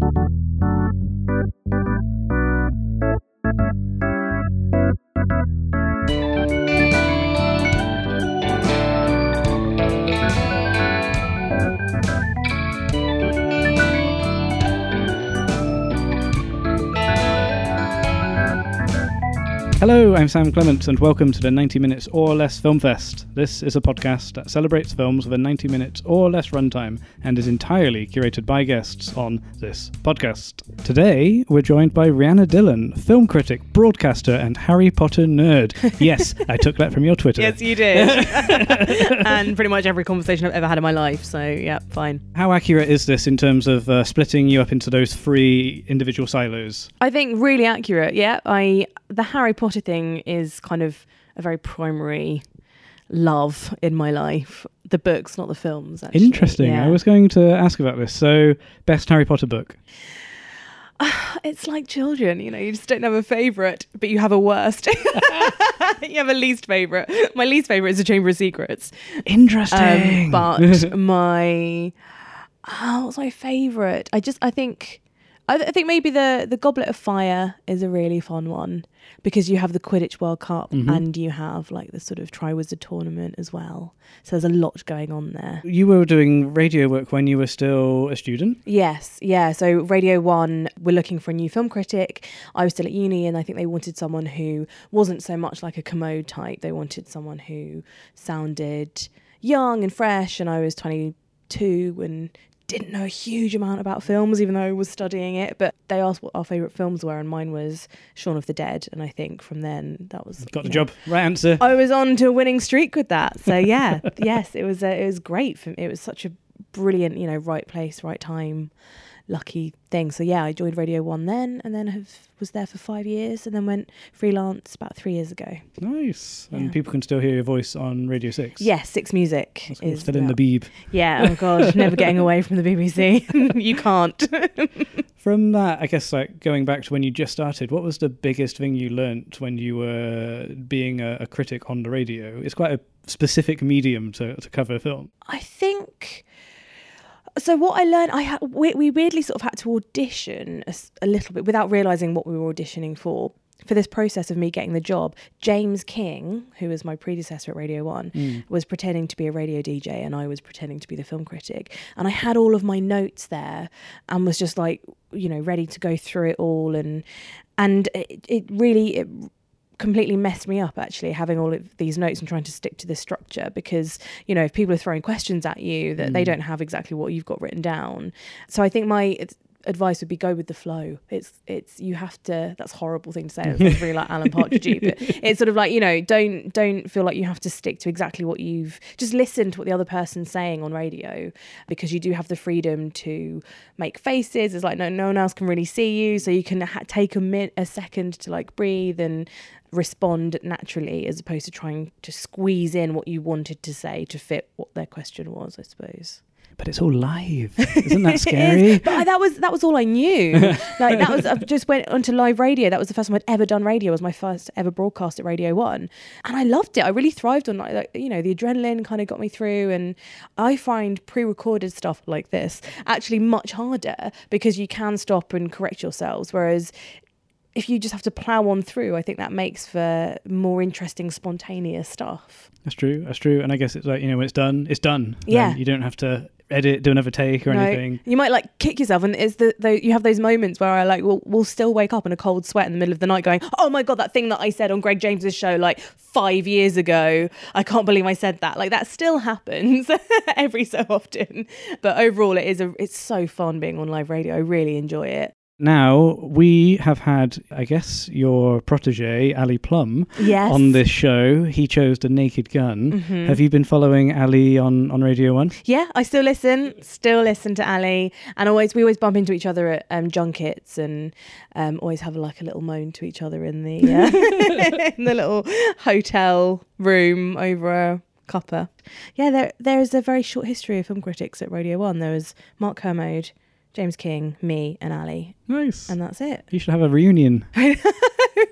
Thank you. Hello, I'm Sam Clements, and welcome to the 90 Minutes or Less Film Fest. This is a podcast that celebrates films with a 90 minutes or less runtime and is entirely curated by guests on this podcast. Today, we're joined by Rhianna Dillon, film critic, broadcaster, and Harry Potter nerd. Yes, I took that from your Twitter. Yes, you did. and pretty much every conversation I've ever had in my life. So, yeah, fine. How accurate is this in terms of uh, splitting you up into those three individual silos? I think really accurate. Yeah, I the Harry Potter thing is kind of a very primary love in my life. The books, not the films. Actually. Interesting. Yeah. I was going to ask about this. So, best Harry Potter book? It's like children, you know. You just don't have a favorite, but you have a worst. you have a least favorite. My least favorite is the Chamber of Secrets. Interesting. Um, but my oh, what's my favorite? I just I think I, th- I think maybe the the Goblet of Fire is a really fun one because you have the Quidditch World Cup Mhm. and you have like the sort of Triwizard tournament as well. So there's a lot going on there. you were doing radio work when you were still a student. Yes, yeah. So Radio One were looking for a new film critic. I was still at uni, and I think they wanted someone who wasn't so much like a Kermode type. They wanted someone who sounded young and fresh. And I was 22 and didn't know a huge amount about films, even though I was studying it. But they asked what our favourite films were, and mine was Shaun of the Dead. And I think from then that was Got the know, job. Right answer. I was on to a winning streak with that. So yeah, yes, it was uh, it was great. For, me. it was such a brilliant, you know, right place, right time, lucky thing. So yeah, I joined Radio One then, and then have was there for five years, and then went freelance about three years ago. Nice. And people can still hear your voice on Radio 6. Yes, Six Music That's cool. is Still in the beeb. Yeah. Oh god, never getting away from the BBC. you can't. From that, I guess, like going back to when you just started, what was the biggest thing you learnt when you were being a, a critic on the radio? It's quite a specific medium to, to cover film. I think. So what I learned, I had we, we weirdly sort of had to audition a little bit without realizing what we were auditioning for. For this process of me getting the job, James King, who was my predecessor at Radio One, hmm. was pretending to be a radio DJ, and I was pretending to be the film critic. And I had all of my notes there, and was just like, you know, ready to go through it all. And and it, it really it completely messed me up actually having all of these notes and trying to stick to this structure because you know if people are throwing questions at you that they mm. don't have exactly what you've got written down. So i think my advice would be go with the flow. It's it's you have to that's a horrible thing to say it's really like alan partridge but it's sort of like you know don't don't feel like you have to stick to exactly what you've just listen to what the other person's saying on radio because you do have the freedom to make faces. It's like no no one else can really see you so you can ha- take a minute a second to like breathe and respond naturally as opposed to trying to squeeze in what you wanted to say to fit what their question was i suppose But it's all live. Isn't that It is, scary? but I, that was that was all I knew. like that was I just went onto live radio. That was the first time I'd ever done radio. It was my first ever broadcast at Radio One, and I loved it. I really thrived on like, like you know the adrenaline kind of got me through. And I find pre-recorded stuff like this actually much harder because you can stop and correct yourselves. Whereas if you just have to plow on through, I think that makes for more interesting, spontaneous stuff. That's true. That's true. And I guess it's like, you know, when it's done, it's done. Then Yeah. You don't have to edit, do another take or No, anything. You might like kick yourself, and is the, the you have those moments where I like will will still wake up in a cold sweat in the middle of the night, going, "Oh my god, that thing that I said on Greg James's show like five years ago, I can't believe I said that." Like that still happens every so often, but overall, it is a it's so fun being on live radio. I really enjoy it. Now, we have had, I guess, your protege, Ali Plumb, Yes. on this show. He chose the naked gun. Mhm. Have you been following Ali on, on Radio 1? Yeah, I still listen, still listen to Ali, and always we always bump into each other at um, junkets, and um, always have like a little moan to each other in the uh, in the little hotel room over a copper. Yeah, there there is a very short history of film critics at Radio One. There was Mark Kermode, James King, me, and Ali, Nice. and that's it. you should have a reunion.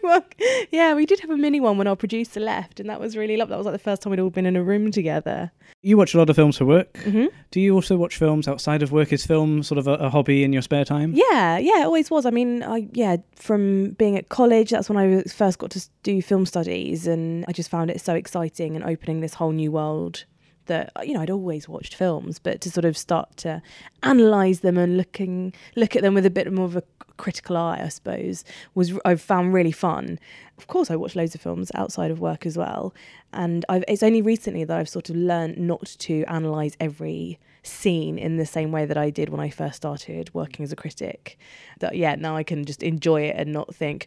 well, yeah, we did have a mini one when our producer left, and that was really lovely. That was like the first time we'd all been in a room together. You watch a lot of films for work. hmm Do you also watch films outside of work? Is film sort of a, a hobby in your spare time? Yeah, yeah, it always was. I mean, I yeah, from being at college, that's when I first got to do film studies, and I just found it so exciting and opening this whole new world. That you know, I'd always watched films, but to sort of start to analyze them and looking look at them with a bit more of a critical eye, I suppose, was I've found really fun. Of course, I watch loads of films outside of work as well, and I've, it's only recently that I've sort of learned not to analyze every scene in the same way that I did when I first started working as a critic. That yeah, now I can just enjoy it and not think.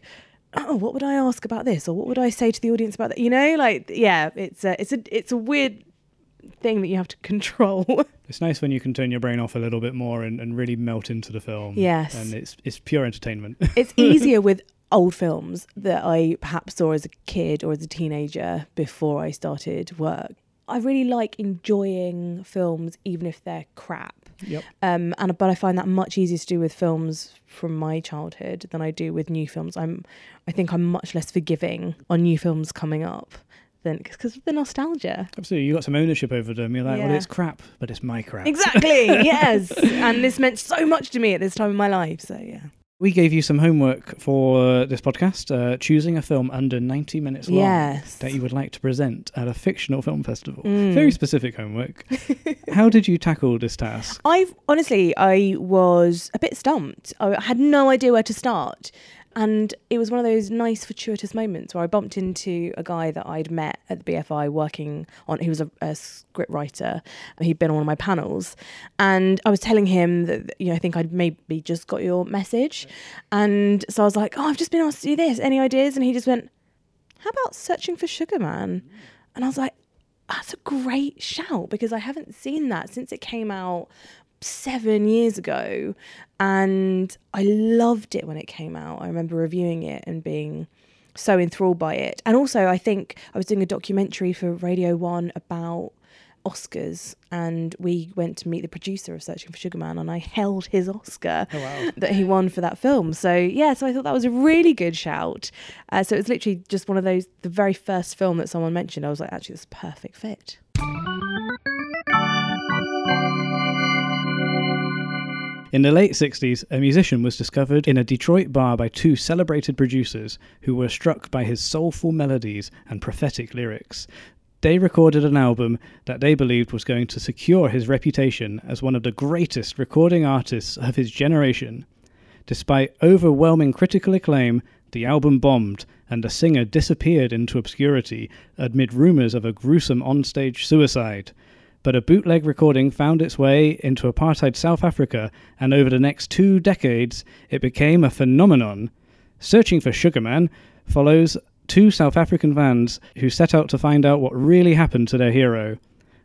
Oh, what would I ask about this, or what would I say to the audience about that? You know, like yeah, it's a it's a it's a weird thing that you have to control. It's nice when you can turn your brain off a little bit more and, and really melt into the film. Yes. And it's it's pure entertainment. it's easier with old films that I perhaps saw as a kid or as a teenager before I started work. I really like enjoying films even if they're crap. yep. Um, and but I find that much easier to do with films from my childhood than I do with new films. I'm, I think I'm much less forgiving on new films coming up than because of the nostalgia. Absolutely. You got some ownership over them. You're like, well, it's crap, but it's my crap. Exactly. yes. And this meant so much to me at this time in my life. So yeah. We gave you some homework for this podcast, uh, choosing a film under 90 minutes long Yes. that you would like to present at a fictional film festival. Mm. Very specific homework. How did you tackle this task? I've honestly, I was a bit stumped. I had no idea where to start. And it was one of those nice, fortuitous moments where I bumped into a guy that I'd met at the BFI working on, he was a, a script writer. He'd been on one of my panels. And I was telling him that, you know, I think I'd maybe just got your message. And so I was like, oh, I've just been asked to do this. Any ideas? And he just went, how about searching for Sugar Man? And I was like, that's a great shout because I haven't seen that since it came out seven years ago. And I loved it when it came out. I remember reviewing it and being so enthralled by it. And also, I think I was doing a documentary for Radio One about Oscars, and we went to meet the producer of Searching for Sugar Man, and I held his Oscar Oh, wow. that he won for that film. So yeah, so I thought that was a really good shout. Uh, so it was literally just one of those, the very first film that someone mentioned. I was like, actually, this is a perfect fit. In the late 60s, a musician was discovered in a Detroit bar by two celebrated producers who were struck by his soulful melodies and prophetic lyrics. They recorded an album that they believed was going to secure his reputation as one of the greatest recording artists of his generation. Despite overwhelming critical acclaim, the album bombed and the singer disappeared into obscurity amid rumours of a gruesome onstage suicide. But a bootleg recording found its way into apartheid South Africa, and over the next two decades, it became a phenomenon. Searching for Sugar Man follows two South African fans who set out to find out what really happened to their hero.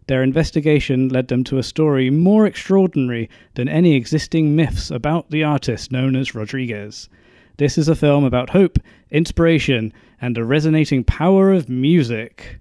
Their investigation led them to a story more extraordinary than any existing myths about the artist known as Rodriguez. This is a film about hope, inspiration, and the resonating power of music.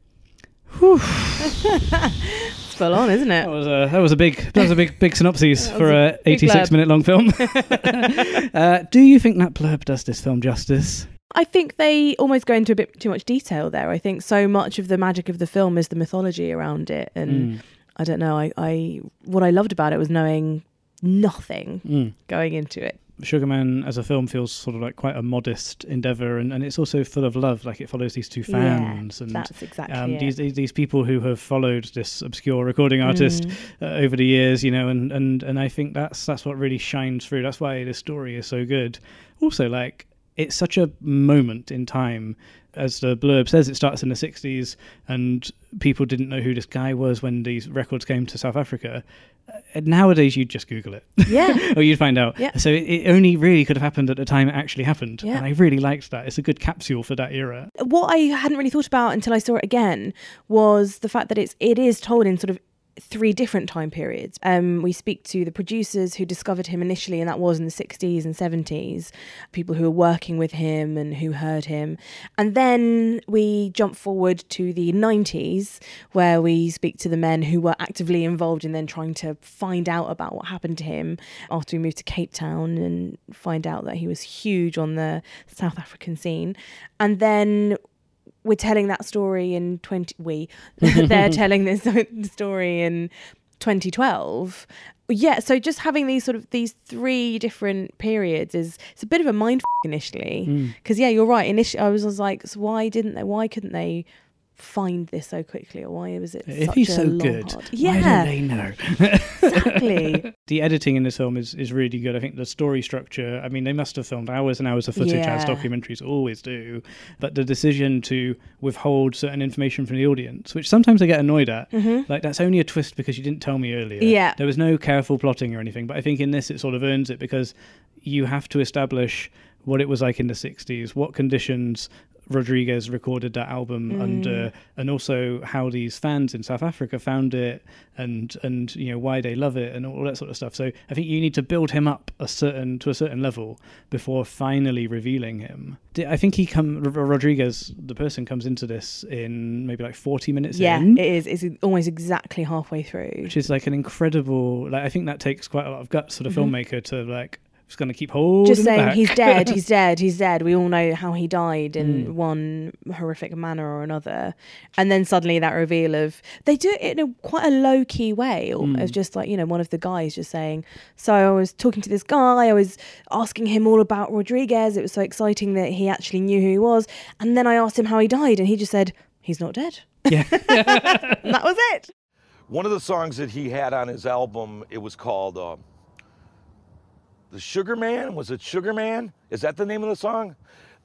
It's full on, isn't it? That was a that was a big that was a big big synopsis for a a eighty six minute long film. uh, do you think that blurb does this film justice? I think they almost go into a bit too much detail there. I think so much of the magic of the film is the mythology around it, and Mm, I don't know. I, I what I loved about it was knowing nothing mm. going into it. Sugarman as a film feels sort of like quite a modest endeavor, and, and it's also full of love. Like it follows these two fans and That's exactly um, these these these people who have followed this obscure recording artist Mm. uh, over the years, you know, and, and and I think that's that's what really shines through. That's why this story is so good. Also, like it's such a moment in time. As the blurb says, it starts in the 60s, and people didn't know who this guy was when these records came to South Africa. Uh, nowadays, you'd just Google it, Yeah. or you'd find out. Yeah. So it, it only really could have happened at the time it actually happened, Yeah. and I really liked that. It's a good capsule for that era. what I hadn't really thought about until I saw it again was the fact that it's it is told in sort of three different time periods. Um, we speak to the producers who discovered him initially, and that was in the 60s and 70s, people who were working with him and who heard him. And then we jump forward to the 90s, where we speak to the men who were actively involved in then trying to find out about what happened to him after we moved to Cape Town and find out that he was huge on the South African scene. And then we're telling that story in 20 we they're telling this story in 2012 yeah so just having these sort of these three different periods is it's a bit of a mind f- initially. Mm. Because yeah you're right initially i was, was like so why didn't they why couldn't they find this so quickly or why was it If such he's a so long good, hard- why yeah they know? exactly the editing in this film is, is really good. I think the story structure, I mean, they must have filmed hours and hours of footage, as documentaries always do. But the decision to withhold certain information from the audience, which sometimes I get annoyed at, like that's only a twist because you didn't tell me earlier. Mm-hmm. Yeah. There was no careful plotting or anything. But I think in this, it sort of earns it because you have to establish what it was like in the 60s, what conditions Rodriguez recorded that album Mm. under, and also how these fans in South Africa found it, and and you know why they love it, and all that sort of stuff. So I think you need to build him up a certain to a certain level before finally revealing him. I think he come R- Rodriguez, the person, comes into this in maybe like forty minutes yeah in. it is it's almost exactly halfway through which is like an incredible like I think that takes quite a lot of guts for the Mhm. filmmaker to like just gonna keep holding just saying back. he's dead, he's dead, he's dead. We all know how he died in Mm. one horrific manner or another, and then suddenly that reveal of they do it in a quite a low key way, almost Mm. just like you know one of the guys just saying. So I was talking to this guy, I was asking him all about Rodriguez. It was so exciting that he actually knew who he was, and then I asked him how he died, and he just said he's not dead. yeah. And that was it. One of the songs that he had on his album, it was called uh, "The Sugar Man." Was it Sugar Man? Is that the name of the song?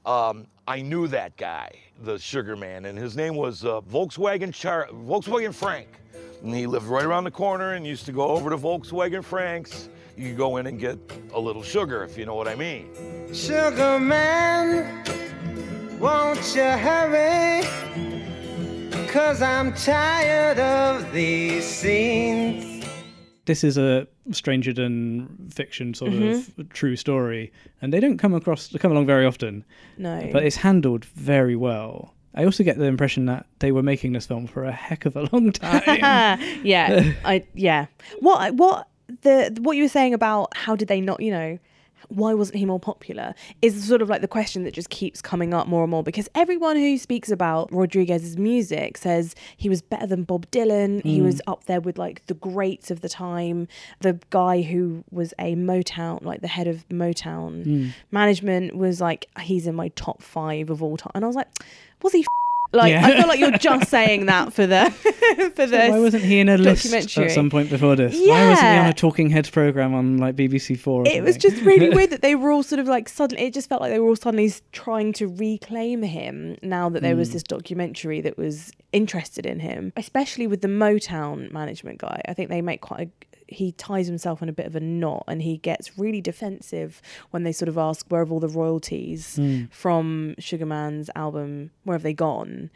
Um, I knew that guy, the Sugar Man, and his name was uh, Volkswagen Char- Volkswagen Frank. And he lived right around the corner and used to go over to Volkswagen Frank's. You could go in and get a little sugar, if you know what I mean. Sugar man, won't you hurry? Cause I'm tired of these scenes. This is a stranger than fiction sort Mm-hmm. of true story, and they don't come across come along very often. No, But it's handled very well. I also get the impression that they were making this film for a heck of a long time. yeah, I yeah. What what the what you were saying about how did they not you know why wasn't he more popular is sort of like the question that just keeps coming up more and more because everyone who speaks about Rodriguez's music says he was better than Bob Dylan. He hmm. was up there with like the greats of the time the guy who was a Motown like the head of Motown hmm. management was like he's in my top 5 of all time and I was like was he like Yeah. I feel like you're just saying that for the for the Why wasn't he in a list documentary. at some point before this? Yeah. Why wasn't he on a Talking Heads program on like BBC Four? It was just really weird that they were all sort of like suddenly it just felt like they were all suddenly trying to reclaim him now that there Hmm. was this documentary that was interested in him especially with the motown management guy i think they make quite a he ties himself in a bit of a knot and he gets really defensive when they sort of ask where have all the royalties Hmm. from sugarman's album where have they gone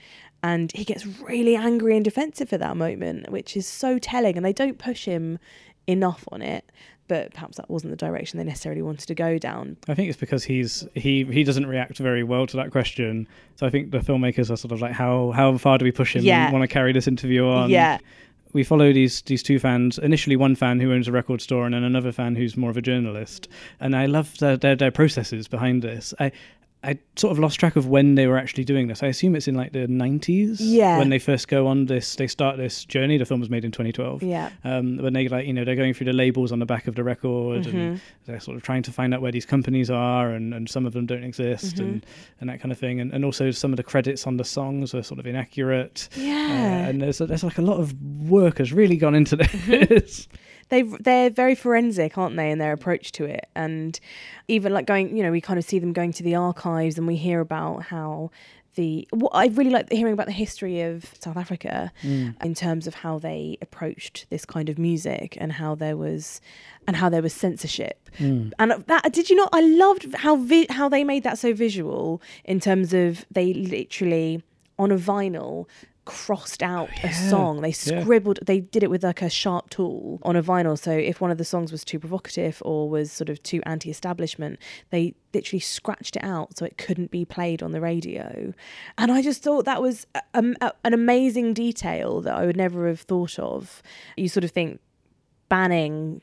and he gets really angry and defensive at that moment which is so telling and they don't push him enough on it but perhaps that wasn't the direction they necessarily wanted to go down I think it's because he's he he doesn't react very well to that question. So I think the filmmakers are sort of like, how how far do we push him? Yeah. Want to carry this interview on? yeah we follow these these two fans. Initially, one fan who owns a record store, and then another fan who's more of a journalist. And I love their their, their processes behind this. I I sort of lost track of when they were actually doing this. I assume it's in like the nineties. Yeah. When they first go on this, they start this journey. The film was made in 2012. Yeah. Um, when they like, you know, they're going through the labels on the back of the record, Mm-hmm. and they're sort of trying to find out where these companies are, and, and some of them don't exist, Mm-hmm. and and that kind of thing. And and also some of the credits on the songs are sort of inaccurate. Yeah. Uh, and there's there's like a lot of work has really gone into Mm-hmm. they they're very forensic, aren't they, in their approach to it? And even like going, you know, we kind of see them going to the archives, and we hear about how the what I really like hearing about the history of South Africa mm. in terms of how they approached this kind of music and how there was and how there was censorship. Mm. And that did you not? I loved how vi- how they made that so visual in terms of they literally on a vinyl crossed out a Yeah, song. They yeah. scribbled. They did it with like a sharp tool on a vinyl. So if one of the songs was too provocative or was sort of too anti-establishment, they literally scratched it out so it couldn't be played on the radio. And I just thought that was a, a- an amazing detail that I would never have thought of. You sort of think banning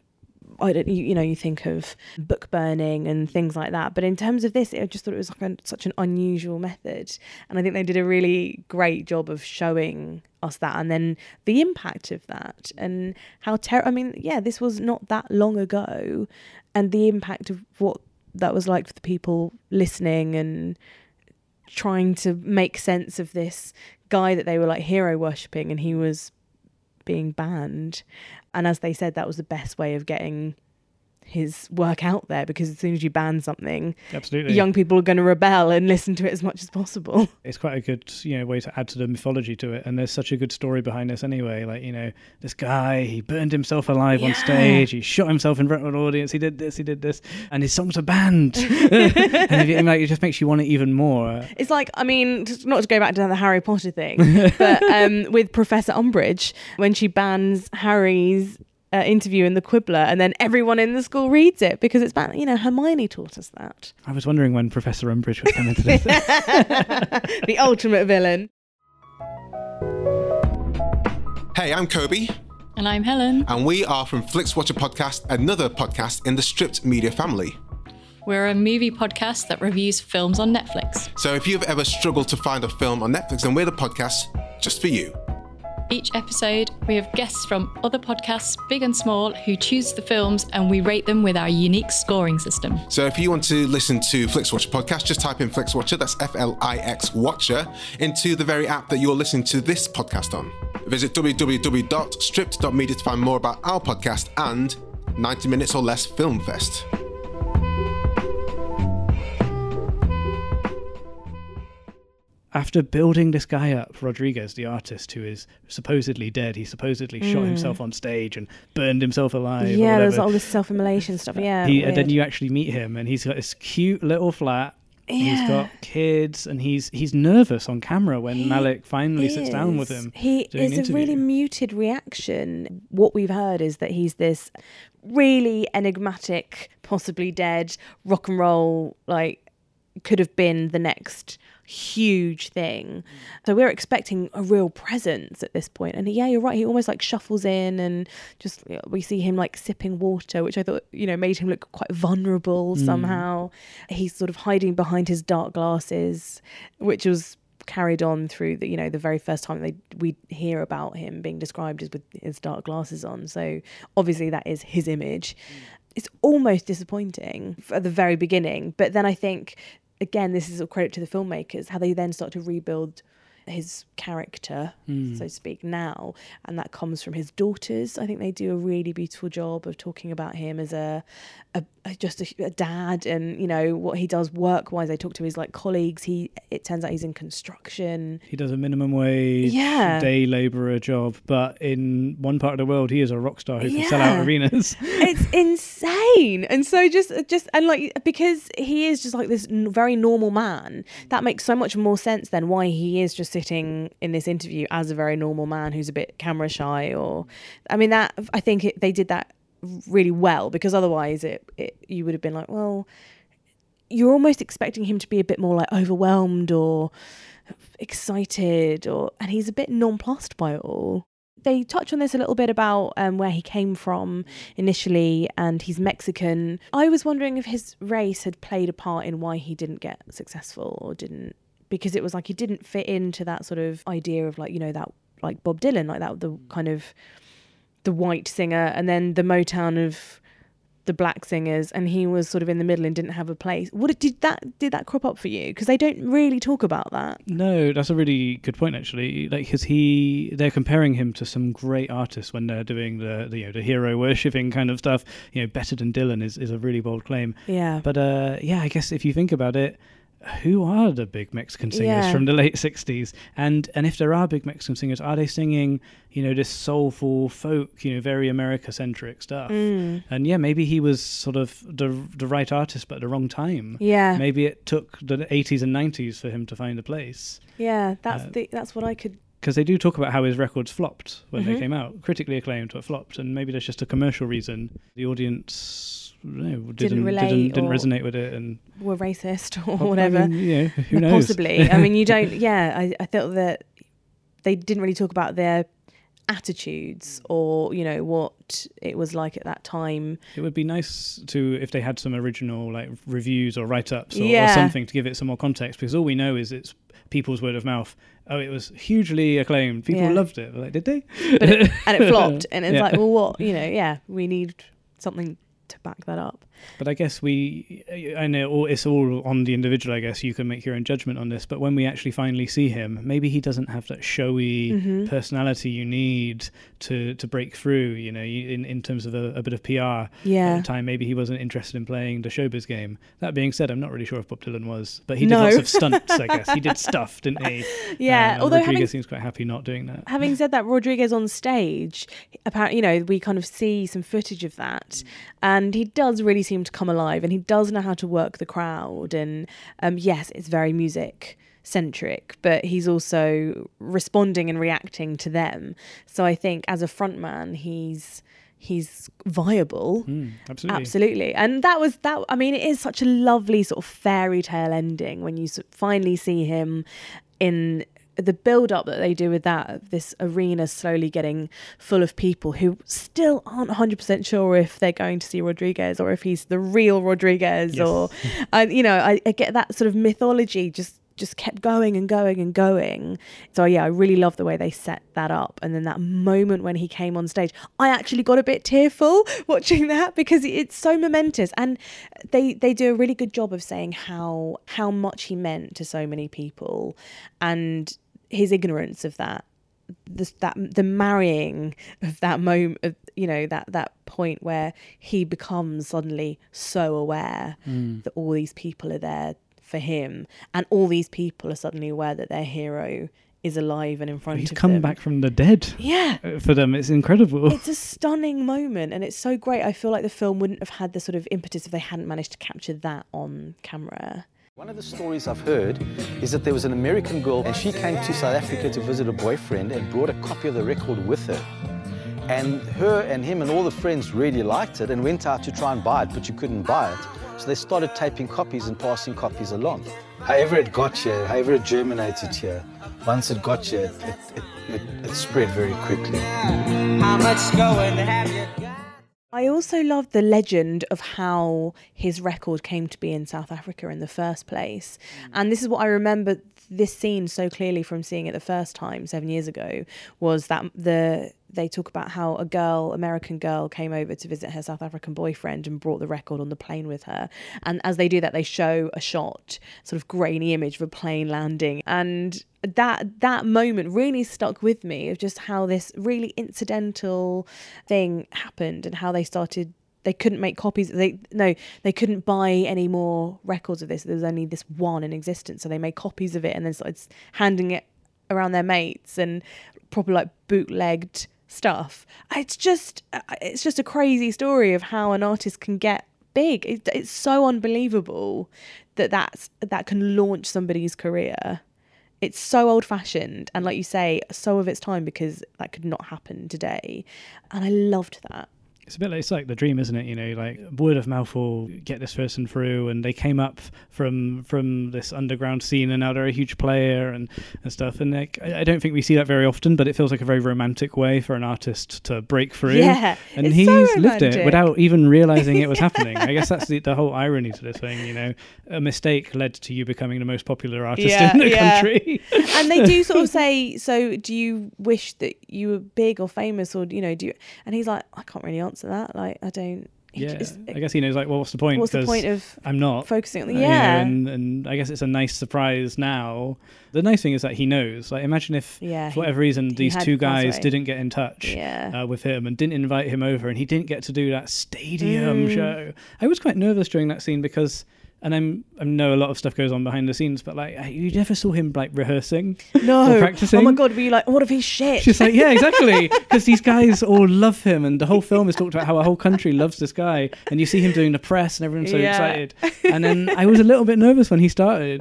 I don't, you, you know, you think of book burning and things like that. But in terms of this, I just thought it was like a, such an unusual method. And I think they did a really great job of showing us that and then the impact of that and how ter- I mean, yeah, this was not that long ago. And the impact of what that was like for the people listening and trying to make sense of this guy that they were like hero worshipping and he was being banned. And as they said, that was the best way of getting his work out there because as soon as you ban something, Absolutely. young people are going to rebel and listen to it as much as possible. it's quite a good you know way to add to the mythology to it and there's such a good story behind this anyway like you know this guy he burned himself alive on stage he shot himself in front of an audience he did this he did this and his songs are banned and if you, like, it just makes you want it even more It's like, I mean, not to go back to the Harry Potter thing, but um, with Professor Umbridge, when she bans Harry's uh, interview in the Quibbler, and then everyone in the school reads it because it's banned. You know, Hermione taught us that. i was wondering when professor umbridge would come into this the ultimate villain. Hey, I'm Kobe, And I'm Helen. and we are from Flix Watcher Podcast, another podcast in the Stripped Media family. We're a movie podcast that reviews films on Netflix. So if you've ever struggled to find a film on Netflix, then we're the podcast just for you. Each episode, we have guests from other podcasts, big and small, who choose the films and we rate them with our unique scoring system. So if you want to listen to Flix Watcher Podcast, just type in Flix Watcher, that's F L I X Watcher, into the very app that you're listening to this podcast on. Visit www.stripped.media to find more about our podcast and 90 Minutes or Less Film Fest. After building this guy up rodriguez the artist who is supposedly dead he supposedly shot hmm. himself on stage and burned himself alive yeah, there's all this self-immolation stuff. Yeah, he, and then you actually meet him and he's got this cute little flat Yeah. He's got kids and he's he's nervous on camera when He malik finally sits down with him He is a really muted reaction. What we've heard is that he's this really enigmatic, possibly dead rock and roll, like could have been the next huge thing. So we're expecting a real presence at this point. And yeah, you're right. He almost like shuffles in and just we see him like sipping water, which I thought, you know, made him look quite vulnerable mm. somehow. He's sort of hiding behind his dark glasses, which was carried on through the you know the very first time they we hear about him being described as with his dark glasses on so obviously that is his image mm. it's almost disappointing at the very beginning but then i think again this is a credit to the filmmakers how they then start to rebuild his character hmm. so to speak now and that comes from his daughters. I think they do a really beautiful job of talking about him as a, a, a just a, a dad and you know what he does work wise they talk to his like colleagues. He it turns out he's in construction. He does a minimum wage Yeah. day laborer job but in one part of the world he is a rock star who can sell out arenas. It's insane. And so just just and like because he is just like this very normal man that makes so much more sense than why he is just sitting in this interview as a very normal man who's a bit camera shy or i mean that i think it, they did that really well because otherwise it, it you would have been like well you're almost expecting him to be a bit more like overwhelmed or excited or and he's a bit nonplussed by it all. They touch on this a little bit about um, where he came from initially and he's mexican. I was wondering if his race had played a part in why he didn't get successful or didn't because it was like he didn't fit into that sort of idea of like you know that like bob dylan like that the kind of the white singer and then the motown of the black singers and he was sort of in the middle and didn't have a place what did that did that crop up for you because they don't really talk about that No, that's a really good point actually. Like, because he, they're comparing him to some great artists when they're doing the, the you know the hero worshipping kind of stuff. You know, better than Dylan is, is a really bold claim. yeah But uh, yeah, I guess if you think about it, who are the big Mexican singers Yeah. from the late '60s? And and if there are big Mexican singers, are they singing you know this soulful folk, you know, very America centric stuff? Mm. And yeah, maybe he was sort of the the right artist, but at the wrong time. yeah Maybe it took the 80s and 90s for him to find a place. Yeah, that's Uh, the that's what I could because they do talk about how his records flopped when they Mhm. came out, critically acclaimed but flopped, and maybe there's just a commercial reason. The audience know, didn't relate didn't, didn't resonate with it, and Were racist or I whatever. mean, yeah, who knows? Possibly. I mean, you don't. Yeah, I, I felt that they didn't really talk about their attitudes or you know what it was like at that time. It would be nice to if they had some original like reviews or write ups or, or something to give it some more context because all we know is it's people's word of mouth. Oh, it was hugely acclaimed. People Yeah. loved it. Like, did they? But it, and it flopped, and it's Yeah. like, well, what you know? Yeah, we need something to back that up. But I guess we, I know it's all on the individual. I guess you can make your own judgment on this. But when we actually finally see him, maybe he doesn't have that showy Mm-hmm. personality you need to to break through. You know, in in terms of a, a bit of PR. At the time, maybe he wasn't interested in playing the showbiz game. That being said, I'm not really sure if Bob Dylan was, but he did No. lots of stunts. I guess he did stuff, didn't he? Yeah, Uh, although Rodriguez having seems quite happy not doing that. having said that, Rodriguez on stage, apparently, you know, we kind of see some footage of that, and he does really seem to come alive, and he does know how to work the crowd. And um, yes, it's very music centric, but he's also responding and reacting to them. So I think as a frontman, he's he's viable. Mm, absolutely. Absolutely. And that was that. I mean, it is such a lovely sort of fairy tale ending when you finally see him in the build up that they do with that this arena slowly getting full of people who still aren't 100% sure if they're going to see Rodriguez or if he's the real Rodriguez Yes. or I you know I, I get that sort of mythology just just kept going and going and going. So yeah, I really love the way they set that up. And then that moment when he came on stage, I actually got a bit tearful watching that because it's so momentous. And they they do a really good job of saying how how much he meant to so many people and his ignorance of that this that the marrying of that moment of you know that that point where he becomes suddenly so aware that all these people are there for him and all these people are suddenly aware that their hero is alive and in front of him. He's of come them back from the dead yeah uh, for them. It's incredible. it's a stunning moment and it's so great i feel like the film wouldn't have had the sort of impetus if they hadn't managed to capture that on camera One of the stories I've heard is that there was an American girl and she came to South Africa to visit a boyfriend and brought a copy of the record with her. And her and him and all the friends really liked it and went out to try and buy it, but you couldn't buy it. So they started taping copies and passing copies along. However it got here, however it germinated here, once it got here, it, it, it, it spread very quickly. How much going have you got? I also love the legend of how his record came to be in South Africa in the first place. Mm. And this is what I remember this scene so clearly from seeing it the first time 7 years ago was that the they talk about how a girl, American girl came over to visit her South African boyfriend and brought the record on the plane with her. And as they do that they show a shot, sort of grainy image of a plane landing. And that that moment really stuck with me of just how this really incidental thing happened and how they started they couldn't make copies they no they couldn't buy any more records of this. There was only this one in existence. So they made copies of it and then started handing it around their mates and proper like bootlegged stuff it's just it's just a crazy story of how an artist can get big. It, it's so unbelievable that that's that can launch somebody's career. It's so old fashioned and like you say so of its time because that could not happen today. And i loved that It's a bit like it's like the dream, isn't it? You know, like word of mouth will get this person through, and they came up from from this underground scene, and now they're a huge player and, and stuff. And like, I, I don't think we see that very often, but it feels like a very romantic way for an artist to break through. Yeah, and he's so lived it without even realizing it was happening. I guess that's the, the whole irony to this thing. You know, a mistake led to you becoming the most popular artist Yeah, in the yeah. country. and they do sort of say so do you wish that you were big or famous or you know do you and he's like i can't really answer that like i don't yeah, just- I guess he knows. Like, well, what's the point? what's the point of I'm not focusing on the Uh, you know, yeah and and I guess it's a nice surprise now. The nice thing is that he knows. Like, imagine if Yeah, for he- whatever reason these two guys away. didn't get in touch Yeah. uh, with him and didn't invite him over, and he didn't get to do that stadium Mm. show. I was quite nervous during that scene because. And I'm I know a lot of stuff goes on behind the scenes, but like you never saw him like rehearsing No. practicing. Oh my god, were you like, what if he's shit? She's like, yeah, exactly. Because these guys all love him, and the whole film is talked about how a whole country loves this guy. And you see him doing the press, and everyone's so Yeah. excited. And then I was a little bit nervous when he started,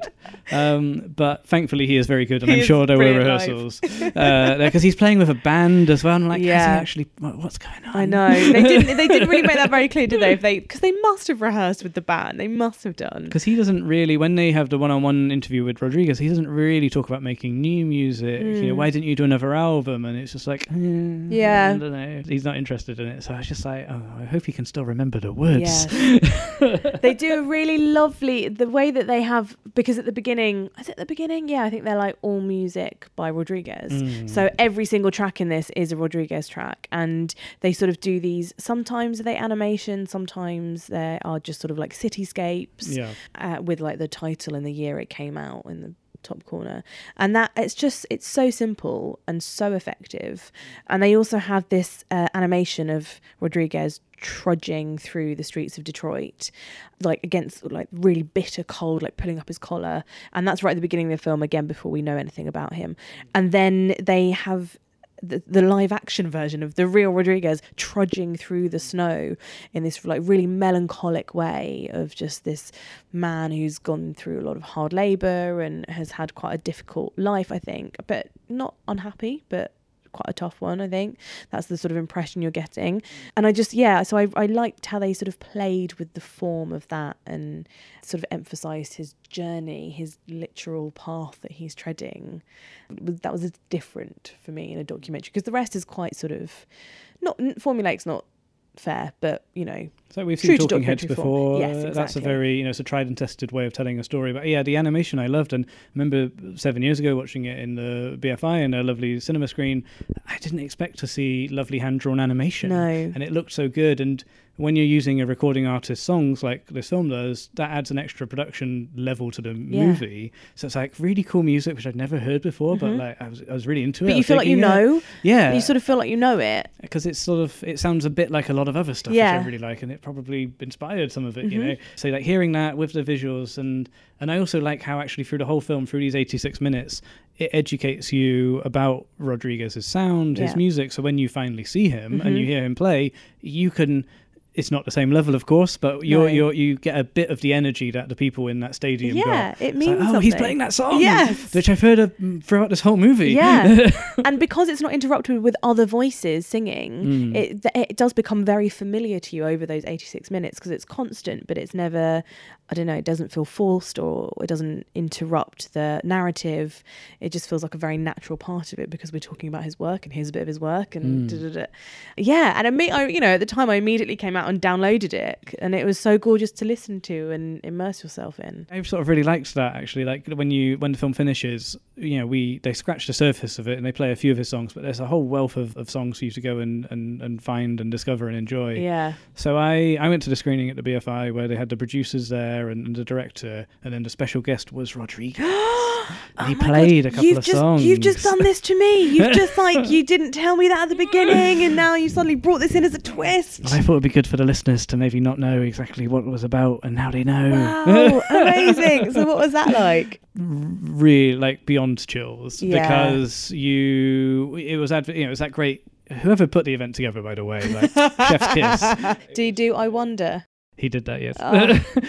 um, but thankfully he is very good, and He I'm sure there were rehearsals because he's playing with a band as well. And I'm like, yeah, Yeah. actually, what's going on? I know they didn't. They didn't really make that very clear, did they? If they because they must have rehearsed with the band. They must have done. Because he doesn't really when they have the one-on-one interview with rodriguez he doesn't really talk about making new music. You know why didn't you do another album? And it's just like eh, Mm. Yeah. i don't know. He's not interested in it. So i was just like oh i hope he can still remember the words. Yes. they do a really lovely the way that they have because at the beginning is it the beginning? Yeah i think they're like all music by rodriguez. Mm. so every single track in this is a rodriguez track. And they sort of do these sometimes they animation sometimes they are just sort of like cityscapes. yeah uh, with like the title and the year it came out in the top corner. And that it's just it's so simple and so effective. And they also have this uh, animation of rodriguez trudging through the streets of detroit like against like really bitter cold like pulling up his collar. And that's right at the beginning of the film again before we know anything about him. And then they have the, live action version of the real Rodriguez trudging through the snow in this like really melancholic way of just this man who's gone through a lot of hard labor and has had quite a difficult life, I think, but not unhappy, but quite a tough one, I think. That's the sort of impression you're getting. And I just, yeah, so I, I liked how they sort of played with the form of that and sort of emphasized his journey, his literal path that he's treading. That was different for me in a documentary because the rest is quite sort of not formulaic's not fair, but you know, So we've seen Talking Heads before. Yes, uh, That's a very you know it's a tried and tested way of telling a story. But yeah, the animation I loved, and I remember seven years ago watching it in the BFI in a lovely cinema screen. I didn't expect to see lovely hand drawn animation, No. and it looked so good. And when you're using a recording artist's songs like this film does, that adds an extra production level to the Yeah. movie. So it's like really cool music which I'd never heard before, but like I was I was really into it. Mm-hmm. but you feel like you it. know, yeah, you sort of feel like you know it. because it's sort of it sounds a bit like a lot of other stuff which Yeah. Mm-hmm. I really like, and it probably inspired some of it. You know, so like hearing that with the visuals and and I also like how actually through the whole film, through these eighty six minutes, it educates you about Rodriguez's sound, his Yeah. Mm-hmm. music. So when you finally see him and you hear him play, you can. It's not the same level, of course, but you're, No. you're you get a bit of the energy that the people in that stadium Yeah, got. it It's like, means oh, he's playing that song, Yes. which I've heard of, mm, throughout this whole movie. Yeah, and because it's not interrupted with other voices Mm. singing, it it does become very familiar to you over those eighty six minutes because it's constant, but it's never. I don't know. It doesn't feel forced or it doesn't interrupt the narrative. It just feels like a very natural part of it because we're talking about his work and here's a bit of his work and Mm. yeah. And I, me- I, you know, at the time I immediately came out and downloaded it, and it was so gorgeous to listen to and immerse yourself in. I've sort of really liked that actually. Like when you when the film finishes, you know, we they scratch the surface of it and they play a few of his songs, but there's a whole wealth of, of songs for you to go and, and, and find and discover and enjoy. Yeah. So I, I went to the screening at the BFI where they had the producers there and, and the director, and then the special guest was Rodriguez. and oh he Oh played God, a couple you've of just, songs. You've just done this to me. You've just like you didn't tell me that at the beginning, and now you suddenly brought this in as a twist. I thought it'd be good for the listeners to maybe not know exactly what it was about, and now they know. Wow, amazing! So what was that like? really like beyond chills Yeah. because you it was adv- you know it was that great whoever put the event together by the way like chef's kiss Do you do I wonder? he did that yes Oh,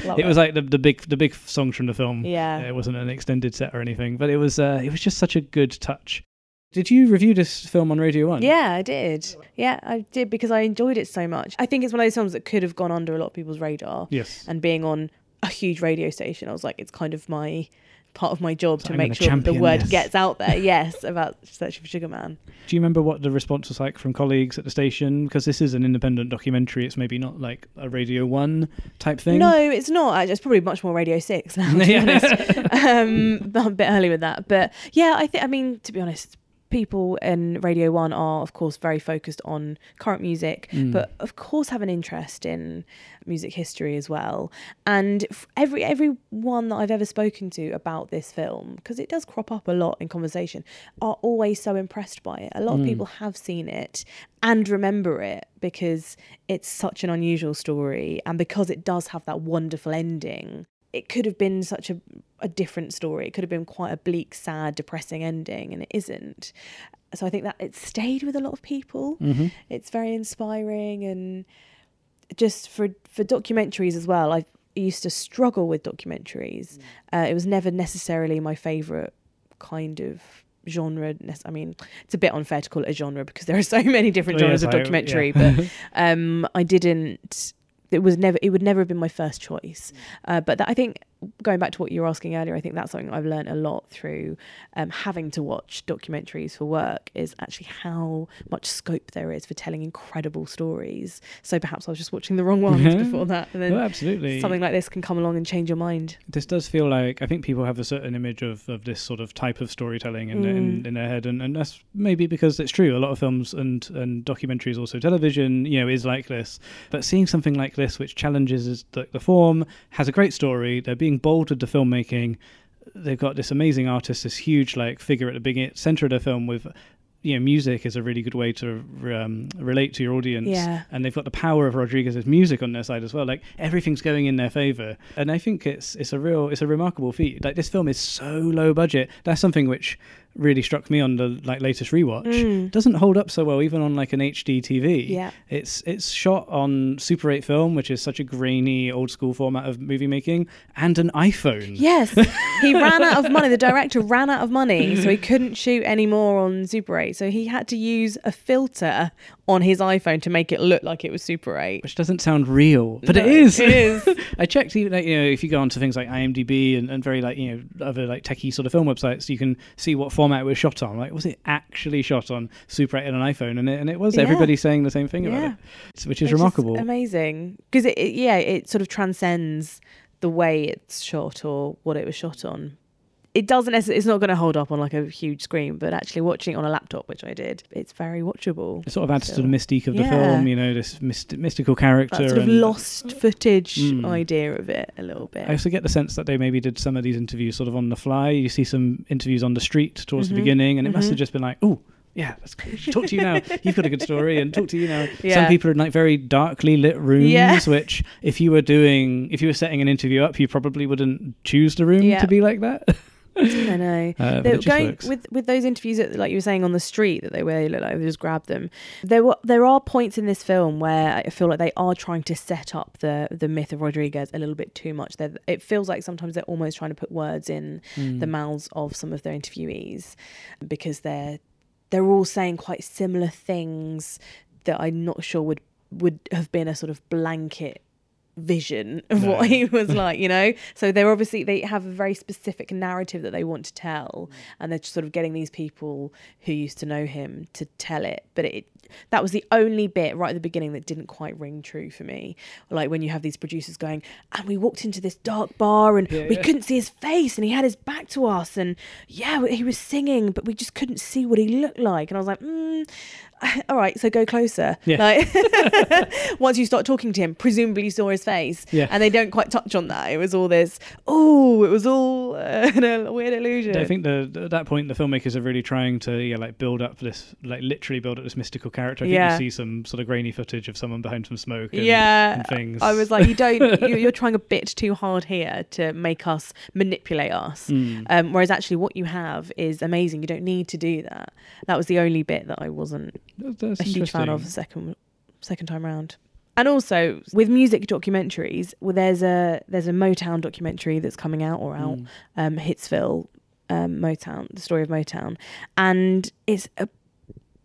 love it was like the, the big the big songs from the film Yeah. it wasn't an extended set or anything but it was uh it was just such a good touch did you review this film on radio one Yeah, I did. Yeah, I did because I enjoyed it so much. I think it's one of those films that could have gone under a lot of people's radar. yes And being on a huge radio station, I was like, it's kind of my part of my job to I'm make sure that the word this. gets out there. Yes, about Searching for Sugar Man. do you remember what the response was like from colleagues at the station because this is an independent documentary it's maybe not like a radio one type thing No, it's not. It's probably much more Radio Six now. To be honest, um, I'm a bit early with that. But yeah, I think. I mean, to be honest, people in Radio One are, of course, very focused on current music, Mm. but of course have an interest in music history as well. And every everyone that I've ever spoken to about this film, because it does crop up a lot in conversation, are always so impressed by it. A lot of people have seen it and remember it because it's such an unusual story, and because it does have that wonderful ending it could have been such a, a different story. It could have been quite a bleak, sad, depressing ending, and it isn't. So I think that it stayed with a lot of people. Mm-hmm. It's very inspiring, and just for for documentaries as well. I used to struggle with documentaries. Uh, it was never necessarily my favorite kind of genre. I mean, it's a bit unfair to call it a genre because there are so many different Oh, genres yes, of I- documentary. yeah. but um, I didn't. It was never. It would never have been my first choice. Uh, but that, I think going back to what you were asking earlier, I think that's something I've learned a lot through um, having to watch documentaries for work. Is actually how much scope there is for telling incredible stories. So perhaps I was just watching the wrong ones before that, and then Well, absolutely. something like this can come along and change your mind. this does feel like I think people have a certain image of, of this sort of type of storytelling in, in, in their head, and, and that's maybe because it's true. A lot of films and and documentaries, also television, you know, is like this. But seeing something like this, which challenges the, the form, has a great story. They're being bold with the filmmaking. They've got this amazing artist, this huge like figure at the beginning, center of the film with. You know, music is a really good way to um, relate to your audience, Yeah. and they've got the power of Rodriguez's music on their side as well. Like everything's going in their favor, and I think it's it's a real it's a remarkable feat. Like this film is so low budget. That's something which really struck me on the like latest rewatch. Mm. Doesn't hold up so well even on like an HD TV. Yeah. it's it's shot on Super 8 film, which is such a grainy old school format of movie making, and an iPhone. Yes, he ran out of money. The director ran out of money, so he couldn't shoot any more on Super 8. So he had to use a filter on his iPhone to make it look like it was Super 8. Which doesn't sound real, but it No, is. it is. I checked even like, you know if you go onto things like IMDb and, and very like you know other like techie sort of film websites, you can see what format it was shot on. Like was it actually shot on Super 8 and an iPhone? And it, and it was. Yeah. Everybody's saying the same thing about it, which is It's remarkable. amazing because it, it yeah it sort of transcends the way it's shot or what it was shot on. It doesn't. It's not going to hold up on like a huge screen, but actually watching it on a laptop, which I did, it's very watchable. It sort of adds to the mystique of the yeah. film, you know, this myst- mystical character. That sort of lost footage Mm. idea of it a little bit. I also get the sense that they maybe did some of these interviews sort of on the fly. You see some interviews on the street towards the Mhm. beginning, and it must Mhm. have just been like, "Oh, yeah, let's talk to you now. You've got a good story, and talk to you now." Some people are in like very darkly lit rooms, Yeah. which if you were doing, if you were setting an interview up, you probably wouldn't choose the room Yeah. to be like that. I know. Uh, They- just going works. with with those interviews, that, like you were saying on the street, that they were look like they just grabbed them. There were there are points in this film where I feel like they are trying to set up the the myth of Rodriguez a little bit too much. They're, it feels like sometimes they're almost trying to put words in Hmm. the mouths of some of their interviewees because they're they're all saying quite similar things that I'm not sure would would have been a sort of blanket vision of No. what he was like, you know? So they're obviously they have a very specific narrative that they want to tell and they're just sort of getting these people who used to know him to tell it. But it that was the only bit right at the beginning that didn't quite ring true for me. Like when you have these producers going, and we walked into this dark bar and we yeah. couldn't see his face and he had his back to us and yeah, he was singing, but we just couldn't see what he looked like. And I was like, mm, all right, so go closer. Yeah. Like once you start talking to him, presumably you saw his face. Yeah. And they don't quite touch on that. It was all this, oh, it was all uh, a weird illusion. I think the, at that point the filmmakers are really trying to yeah like build up this like literally build up this mystical character. I think Yeah. you see some sort of grainy footage of someone behind some smoke. And, yeah, and things. I was like, you don't. you- You're trying a bit too hard here to make us manipulate us. Mm. Um, whereas actually, what you have is amazing. You don't need to do that. That was the only bit that I wasn't That- that's a huge fan of the second second time round. And also with music documentaries, well, there's a there's a Motown documentary that's coming out or out, Mm. um, Hitsville, um, Motown, the story of Motown, and it's a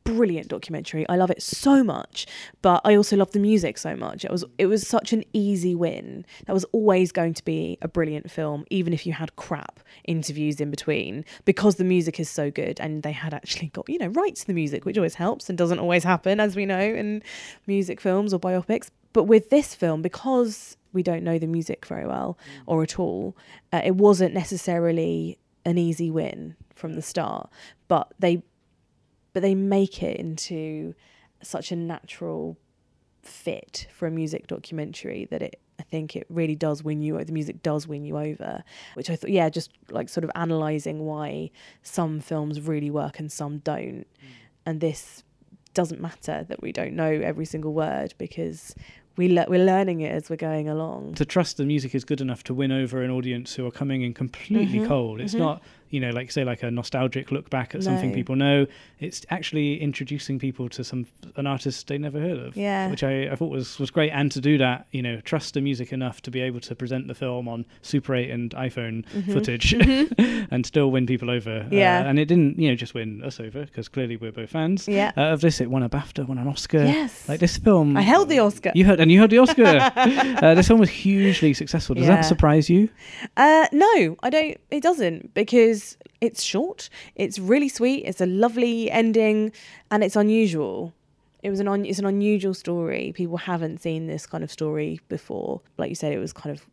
brilliant documentary. I love it so much, but I also love the music so much. It was it was such an easy win. That was always going to be a brilliant film, even if you had crap interviews in between, because the music is so good and they had actually got you know rights to the music, which always helps and doesn't always happen, as we know in music films or biopics. But with this film, because we don't know the music very well or at all, uh, it wasn't necessarily an easy win from the start. But they but they make it into such a natural fit for a music documentary that it I think it really does win you over. the music does win you over which I thought yeah just like sort of analyzing why some films really work and some don't and this doesn't matter that we don't know every single word because we le- we're learning it as we're going along. to trust the music is good enough to win over an audience who are coming in completely Mhm, cold. It's mhm. not, you know, like say like a nostalgic look back at something people know. It's actually introducing people to some an artist they never heard of. Yeah. Which I, I thought was was great and to do that, you know, trust the music enough to be able to present the film on Super 8 and iPhone footage and still win people over. Mm-hmm. Yeah. Uh, and it didn't, you know, just win us over because clearly we're both fans. Yeah. Uh, of this it won a BAFTA, won an Oscar. Yes. Like this film I held the Oscar. you heard, and you heard the Oscar. uh, this film was hugely successful. Does Yeah. that surprise you? Uh, no, I don't. It doesn't because it's short. It's really sweet. It's a lovely ending, and it's unusual. It was an un- it's an unusual story. People haven't seen this kind of story before. Like you said, it was kind of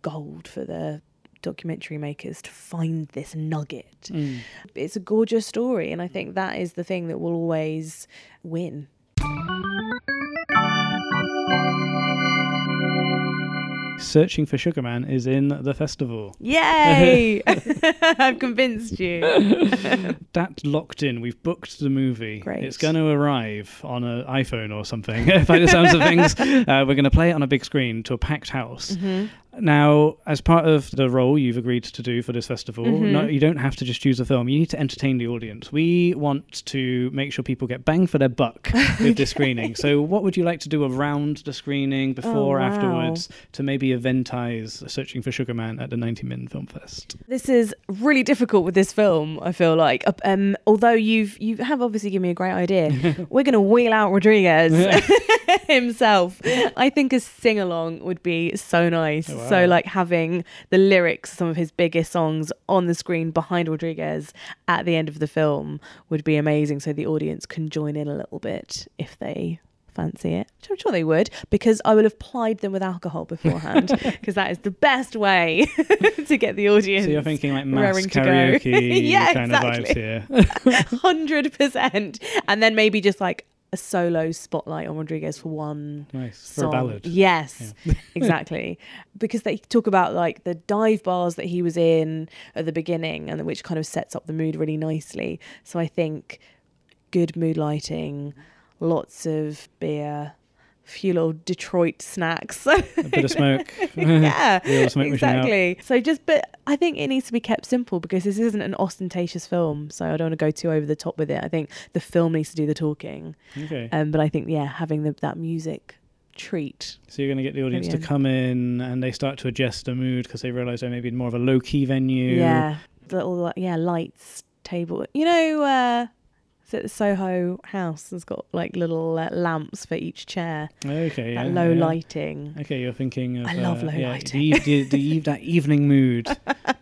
gold for the documentary makers to find this nugget. Mm. It's a gorgeous story, and I think that is the thing that will always win. Searching for Sugar Man is in the festival. Yay! I've convinced you. That locked in. We've booked the movie. Great. It's going to arrive on an iPhone or something. By the sounds of things, uh, we're going to play it on a big screen to a packed house. Mm-hmm. Now, as part of the role you've agreed to do for this festival, Mm-hmm. no, you don't have to just choose a film. You need to entertain the audience. We want to make sure people get bang for their buck with this screening. So, what would you like to do around the screening, before, Oh, wow. afterwards, to maybe eventize Searching for Sugar Man at the 90 Min Film Fest? This is really difficult with this film. I feel like, um, although you've you have obviously given me a great idea, we're going to wheel out Rodriguez himself. I think a sing along would be so nice. Oh, So wow. like having the lyrics, some of his biggest songs on the screen behind Rodriguez at the end of the film would be amazing. So the audience can join in a little bit if they fancy it. Which I'm sure they would because I will have plied them with alcohol beforehand because that is the best way to get the audience. So, you're thinking like mass raring to go. karaoke Yeah, kind of vibes exactly. here. hundred percent, and then maybe just like a solo spotlight on Rodriguez for one nice. For song. a ballad. Yes, exactly. Because they talk about like the dive bars that he was in at the beginning, and which kind of sets up the mood really nicely. So I think good mood lighting, lots of beer. Few little Detroit snacks. A bit of smoke. yeah, smoke exactly. So just, but I think it needs to be kept simple because this isn't an ostentatious film. So I don't want to go too over the top with it. I think the film needs to do the talking. Okay. Um, but I think yeah, having the, that music treat. So you're going to get the audience to come in and they start to adjust the mood because they realise they're maybe in more of a low key venue. Yeah, little yeah lights table. You know, uh, the Soho House has got like little uh, lamps for each chair. Okay. yeah, low yeah. lighting. Okay, you're thinking of. I love uh, low yeah, lighting. The, the, the, eve- that evening mood.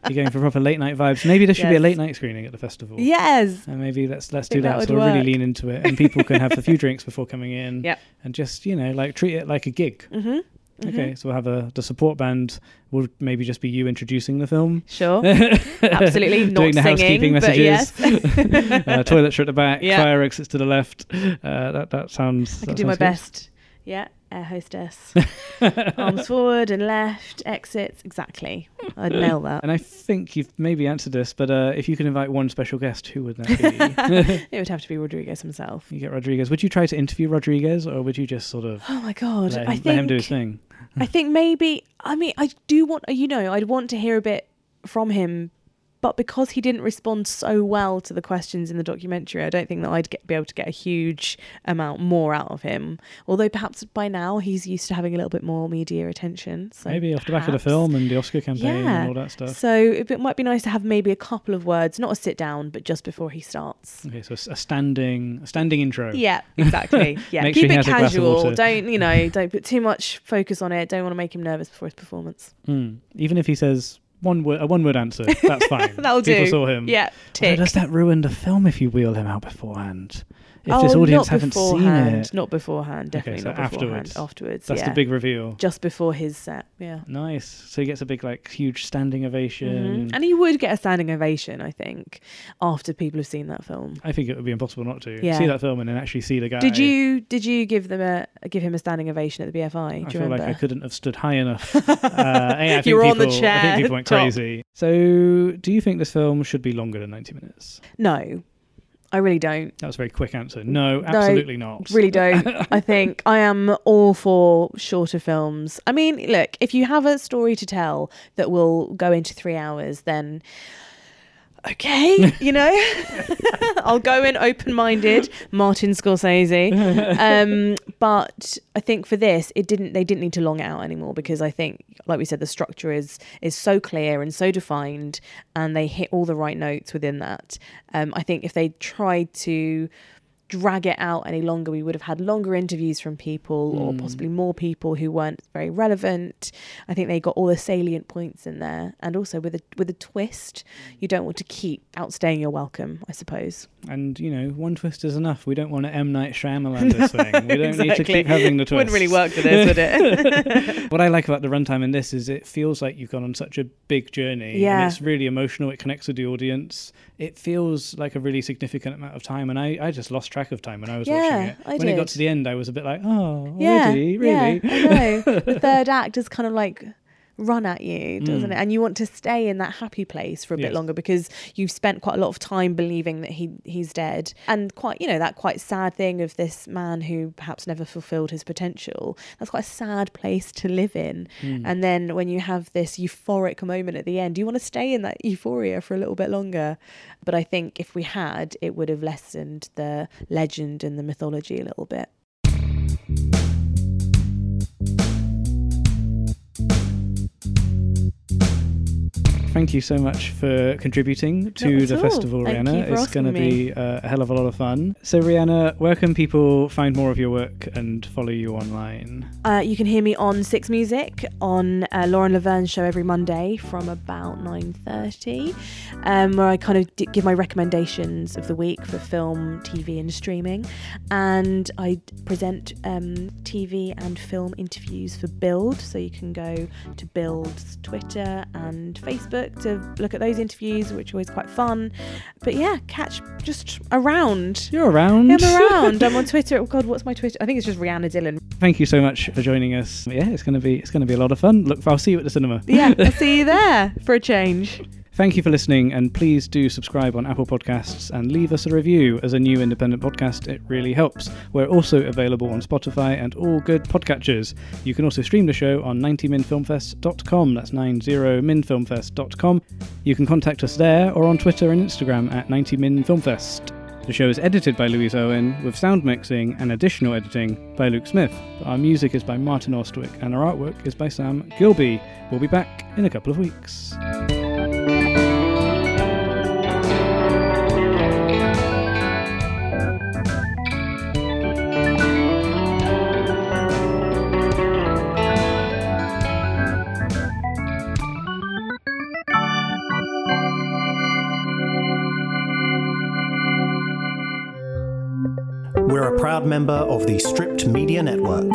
You're going for proper late night vibes. Maybe there should be a late night screening at the festival. Yes. And maybe let's let's do that that. so we'll really lean into it, and people can have a few drinks before coming in. Yep. And just you know like treat it like a gig. Mm-hmm. Okay, so we'll have a the support band will maybe just be you introducing the film. Sure. Absolutely not Doing the singing, housekeeping but messages. yes. uh, toilets are at the back, Yeah. fire exits to the left. Uh, that that sounds. I can do my good. best. Yeah, air hostess. Arms forward and left, exits. Exactly. I'd nail that. And I think you've maybe answered this, but uh, if you could invite one special guest, who would that be? It would have to be Rodriguez himself. you get Rodriguez. Would you try to interview Rodriguez, or would you just sort of Oh my god! let him, I let him do his thing? I think maybe I mean I do want you know I'd want to hear a bit from him, but because he didn't respond so well to the questions in the documentary, I don't think that I'd get, be able to get a huge amount more out of him. Although perhaps by now he's used to having a little bit more media attention. So Maybe off the back of the film and the Oscar campaign Yeah. and all that stuff. So it, it might be nice to have maybe a couple of words, not a sit down, but just before he starts. Okay, so a standing, a standing intro. Yeah, exactly. Yeah, Make sure keep it has a glass of casual. Don't you know? Don't put too much focus on it. Don't want to make him nervous before his performance. Mm. Even if he says one word, a one-word answer, that's fine. That'll People do. saw him. Yeah, Although tick. does that ruin the film if you wheel him out beforehand? If oh, this audience not haven't seen beforehand. it, Not beforehand. Definitely so not beforehand. afterwards. Afterwards. that's yeah. the big reveal. Just before his set. Yeah. Nice. So he gets a big, like, huge standing ovation. Mhm. And he would get a standing ovation, I think, after people have seen that film. I think it would be impossible not to Yeah. see that film and then actually see the guy. Did you did you give them a give him a standing ovation at the BFI? I you feel remember? like I couldn't have stood high enough. uh, yeah, I think You were on people, the I chair, think people went top. crazy. So, do you think this film should be longer than ninety minutes? No, I really don't. That was a very quick answer. No, absolutely not. Really don't. I think I am all for shorter films. I mean, look, if you have a story to tell that will go into three hours, then okay, you know, I'll go in open minded, Martin Scorsese. Um, but I think for this, it didn't. They didn't need to long it out anymore because I think, like we said, the structure is is so clear and so defined, and they hit all the right notes within that. Um, I think if they tried to drag it out any longer, we would have had longer interviews from people or hmm. possibly more people who weren't very relevant. I think they got all the salient points in there, and also with a with a twist, you don't want to keep outstaying your welcome, I suppose. And you know, one twist is enough. We don't want to M Night Shyamalan this thing. We don't need to keep having the twist. Wouldn't really work for this, would it? what I like about the runtime in this is it feels like you've gone on such a big journey. Yeah. And it's really emotional. It connects with the audience. It feels like a really significant amount of time. And I, I just lost track of time when I was watching it. I when it got to the end, I was a bit like, oh, yeah. Really? yeah, I know. The third act is kind of like run at you, doesn't Mm. it? And you want to stay in that happy place for a Yes. bit longer because you've spent quite a lot of time believing that he he's dead, and quite you know that quite sad thing of this man who perhaps never fulfilled his potential. That's quite a sad place to live in. Mm. And then when you have this euphoric moment at the end, you want to stay in that euphoria for a little bit longer. But I think if we had, it would have lessened the legend and the mythology a little bit. Thank you so much for contributing to the all. festival, Thank Rhianna. It's going to be uh, a hell of a lot of fun. So, Rhianna, where can people find more of your work and follow you online? Uh, you can hear me on Six Music on uh, Lauren Laverne's show every Monday from about nine thirty, um, where I kind of d- give my recommendations of the week for film, TV, and streaming, and I present um, TV and film interviews for Build. So you can go to Build's Twitter and Facebook to look at those interviews, which are always quite fun. But yeah, catch just around. You're around. I'm around. I'm on Twitter. Oh God, what's my Twitter? I think it's just Rhianna Dillon. Thank you so much for joining us. Yeah, it's going to be it's to be a lot of fun. Look, I'll see you at the cinema. Yeah, I'll see you there for a change. Thank you for listening, and please do subscribe on Apple Podcasts and leave us a review. As a new independent podcast, it really helps. We're also available on Spotify and all good podcatchers. You can also stream the show on 90minfilmfest.com. That's 90minfilmfest.com. You can contact us there or on Twitter and Instagram at 90minfilmfest. The show is edited by Louise Owen, with sound mixing and additional editing by Luke Smith. Our music is by Martin Ostwick, and our artwork is by Sam Gilby. We'll be back in a couple of weeks. We're a proud member of the Stripped Media Network.